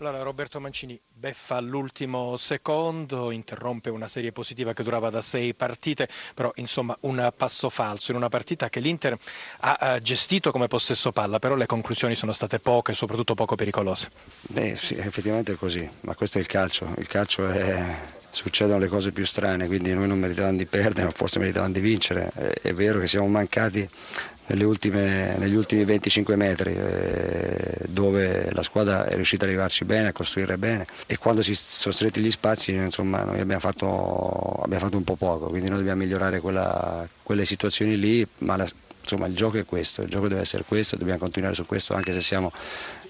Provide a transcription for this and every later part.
Allora Roberto Mancini beffa all'ultimo secondo, interrompe una serie positiva che durava da sei partite, però insomma un passo falso in una partita che l'Inter ha gestito come possesso palla, però le conclusioni sono state poche, soprattutto poco pericolose. Beh sì, effettivamente è così, ma questo è il calcio, il calcio è... succedono le cose più strane, quindi noi non meritavamo di perdere, forse meritavamo di vincere, è, è vero che siamo mancati ultime, negli ultimi 25 metri eh, dove la squadra è riuscita ad arrivarci bene, a costruire bene e quando si sono stretti gli spazi insomma noi abbiamo fatto, abbiamo fatto un po' poco, quindi noi dobbiamo migliorare quella, quelle situazioni lì, ma la, insomma il gioco è questo, il gioco deve essere questo, dobbiamo continuare su questo anche se siamo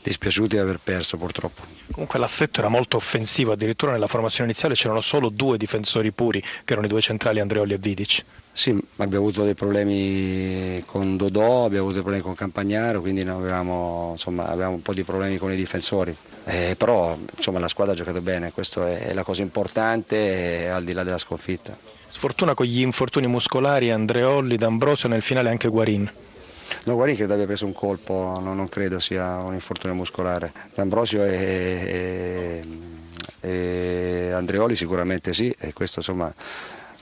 dispiaciuti di aver perso purtroppo. Comunque l'assetto era molto offensivo, addirittura nella formazione iniziale c'erano solo due difensori puri, che erano i due centrali Andreoli e Vidic. Sì, abbiamo avuto dei problemi con Dodò, abbiamo avuto dei problemi con Campagnaro, quindi avevamo, insomma, avevamo un po' di problemi con i difensori. Eh, però insomma, la squadra ha giocato bene, questa è la cosa importante al di là della sconfitta. Sfortuna con gli infortuni muscolari, Andreolli, D'Ambrosio, nel finale anche Guarin. No, Guarin credo abbia preso un colpo, no, non credo sia un infortunio muscolare. D'Ambrosio e, e, e Andreoli sicuramente sì, e questo insomma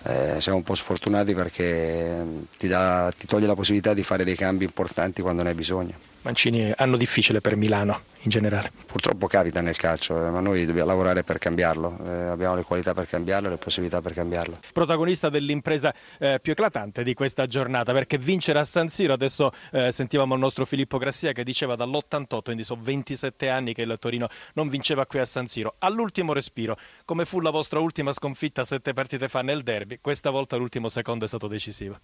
eh, siamo un po' sfortunati perché ti, dà, ti toglie la possibilità di fare dei cambi importanti quando ne hai bisogno. Mancini hanno difficile per Milano in generale. Purtroppo capita nel calcio, eh, ma noi dobbiamo lavorare per cambiarlo, eh, abbiamo le qualità per cambiarlo e le possibilità per cambiarlo. Protagonista dell'impresa eh, più eclatante di questa giornata, perché vincere a San Siro, adesso eh, sentivamo il nostro Filippo Grassia che diceva dall'88, quindi sono 27 anni che il Torino non vinceva qui a San Siro. All'ultimo respiro, come fu la vostra ultima sconfitta sette partite fa nel derby, questa volta l'ultimo secondo è stato decisivo.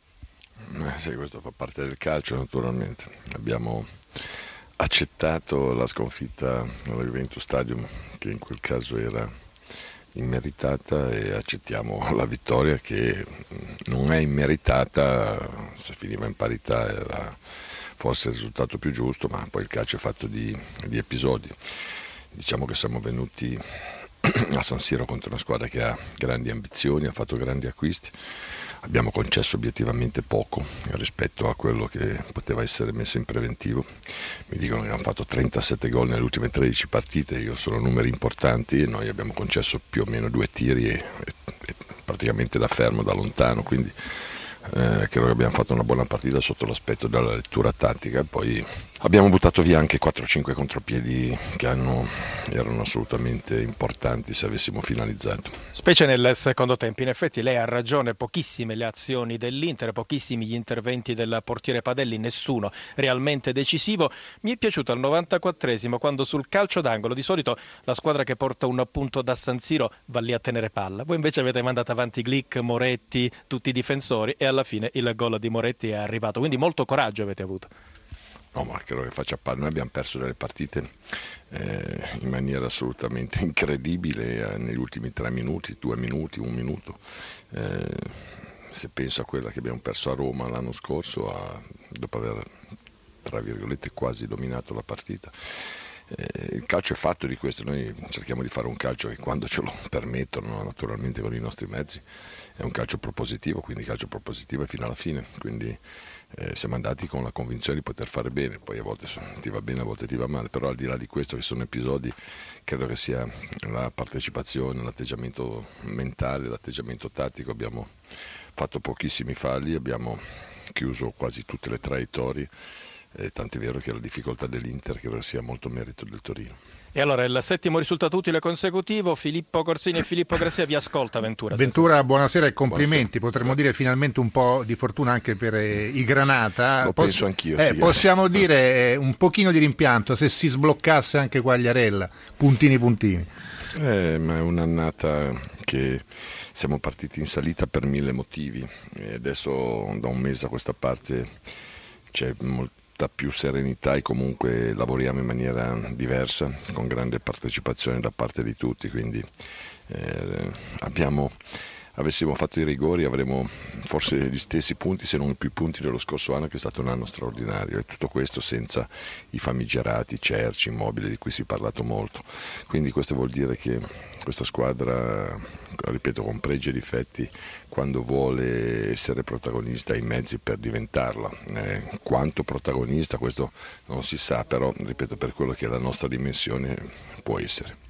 Eh sì, questo fa parte del calcio naturalmente. Abbiamo accettato la sconfitta alla Juventus Stadium, che in quel caso era immeritata, e accettiamo la vittoria che non è immeritata, se finiva in parità era forse il risultato più giusto, ma poi il calcio è fatto di, di episodi. Diciamo che siamo venuti a San Siro contro una squadra che ha grandi ambizioni, ha fatto grandi acquisti abbiamo concesso obiettivamente poco rispetto a quello che poteva essere messo in preventivo. Mi dicono che hanno fatto 37 gol nelle ultime 13 partite, io sono numeri importanti noi abbiamo concesso più o meno due tiri e, e, praticamente da fermo, da lontano, quindi eh, credo che abbiamo fatto una buona partita sotto l'aspetto della lettura tattica poi abbiamo buttato via anche 4-5 contropiedi che hanno, erano assolutamente importanti se avessimo finalizzato. Specie nel secondo tempo, in effetti lei ha ragione, pochissime le azioni dell'Inter, pochissimi gli interventi del portiere Padelli, nessuno realmente decisivo. Mi è piaciuto al 94esimo quando sul calcio d'angolo di solito la squadra che porta un punto da San Siro va lì a tenere palla, voi invece avete mandato avanti Glick, Moretti, tutti i difensori e alla fine il gol di Moretti è arrivato, quindi molto coraggio avete avuto. No, ma credo che faccia parte. Noi abbiamo perso delle partite eh, in maniera assolutamente incredibile eh, negli ultimi tre minuti, due minuti, un minuto. Eh, se penso a quella che abbiamo perso a Roma l'anno scorso, a, dopo aver tra virgolette quasi dominato la partita. Eh, il calcio è fatto di questo, noi cerchiamo di fare un calcio che quando ce lo permettono, naturalmente con i nostri mezzi, è un calcio propositivo, quindi calcio propositivo è fino alla fine, quindi eh, siamo andati con la convinzione di poter fare bene, poi a volte ti va bene, a volte ti va male, però al di là di questo che sono episodi, credo che sia la partecipazione, l'atteggiamento mentale, l'atteggiamento tattico, abbiamo fatto pochissimi falli, abbiamo chiuso quasi tutte le traiettorie, eh, tant'è vero che la difficoltà dell'Inter credo sia molto merito del Torino. E allora il settimo risultato utile consecutivo, Filippo Corsini e Filippo Grassia vi ascolta Ventura. Ventura, buonasera e complimenti, buonasera. potremmo Grazie. dire finalmente un po' di fortuna anche per eh, i Granata. Lo Poss- penso anch'io. Eh, sì, possiamo dire eh, un pochino di rimpianto se si sbloccasse anche Quagliarella, puntini puntini. Eh, ma è un'annata che siamo partiti in salita per mille motivi e adesso da un mese a questa parte c'è molto molta più serenità e comunque lavoriamo in maniera diversa, con grande partecipazione da parte di tutti, quindi eh, abbiamo avessimo fatto i rigori avremmo forse gli stessi punti se non più punti dello scorso anno che è stato un anno straordinario. E tutto questo senza i famigerati cerci immobili di cui si è parlato molto. Quindi questo vuol dire che questa squadra ripeto con pregi e difetti quando vuole essere protagonista ha i mezzi per diventarla. Eh, quanto protagonista questo non si sa però ripeto per quello che è la nostra dimensione può essere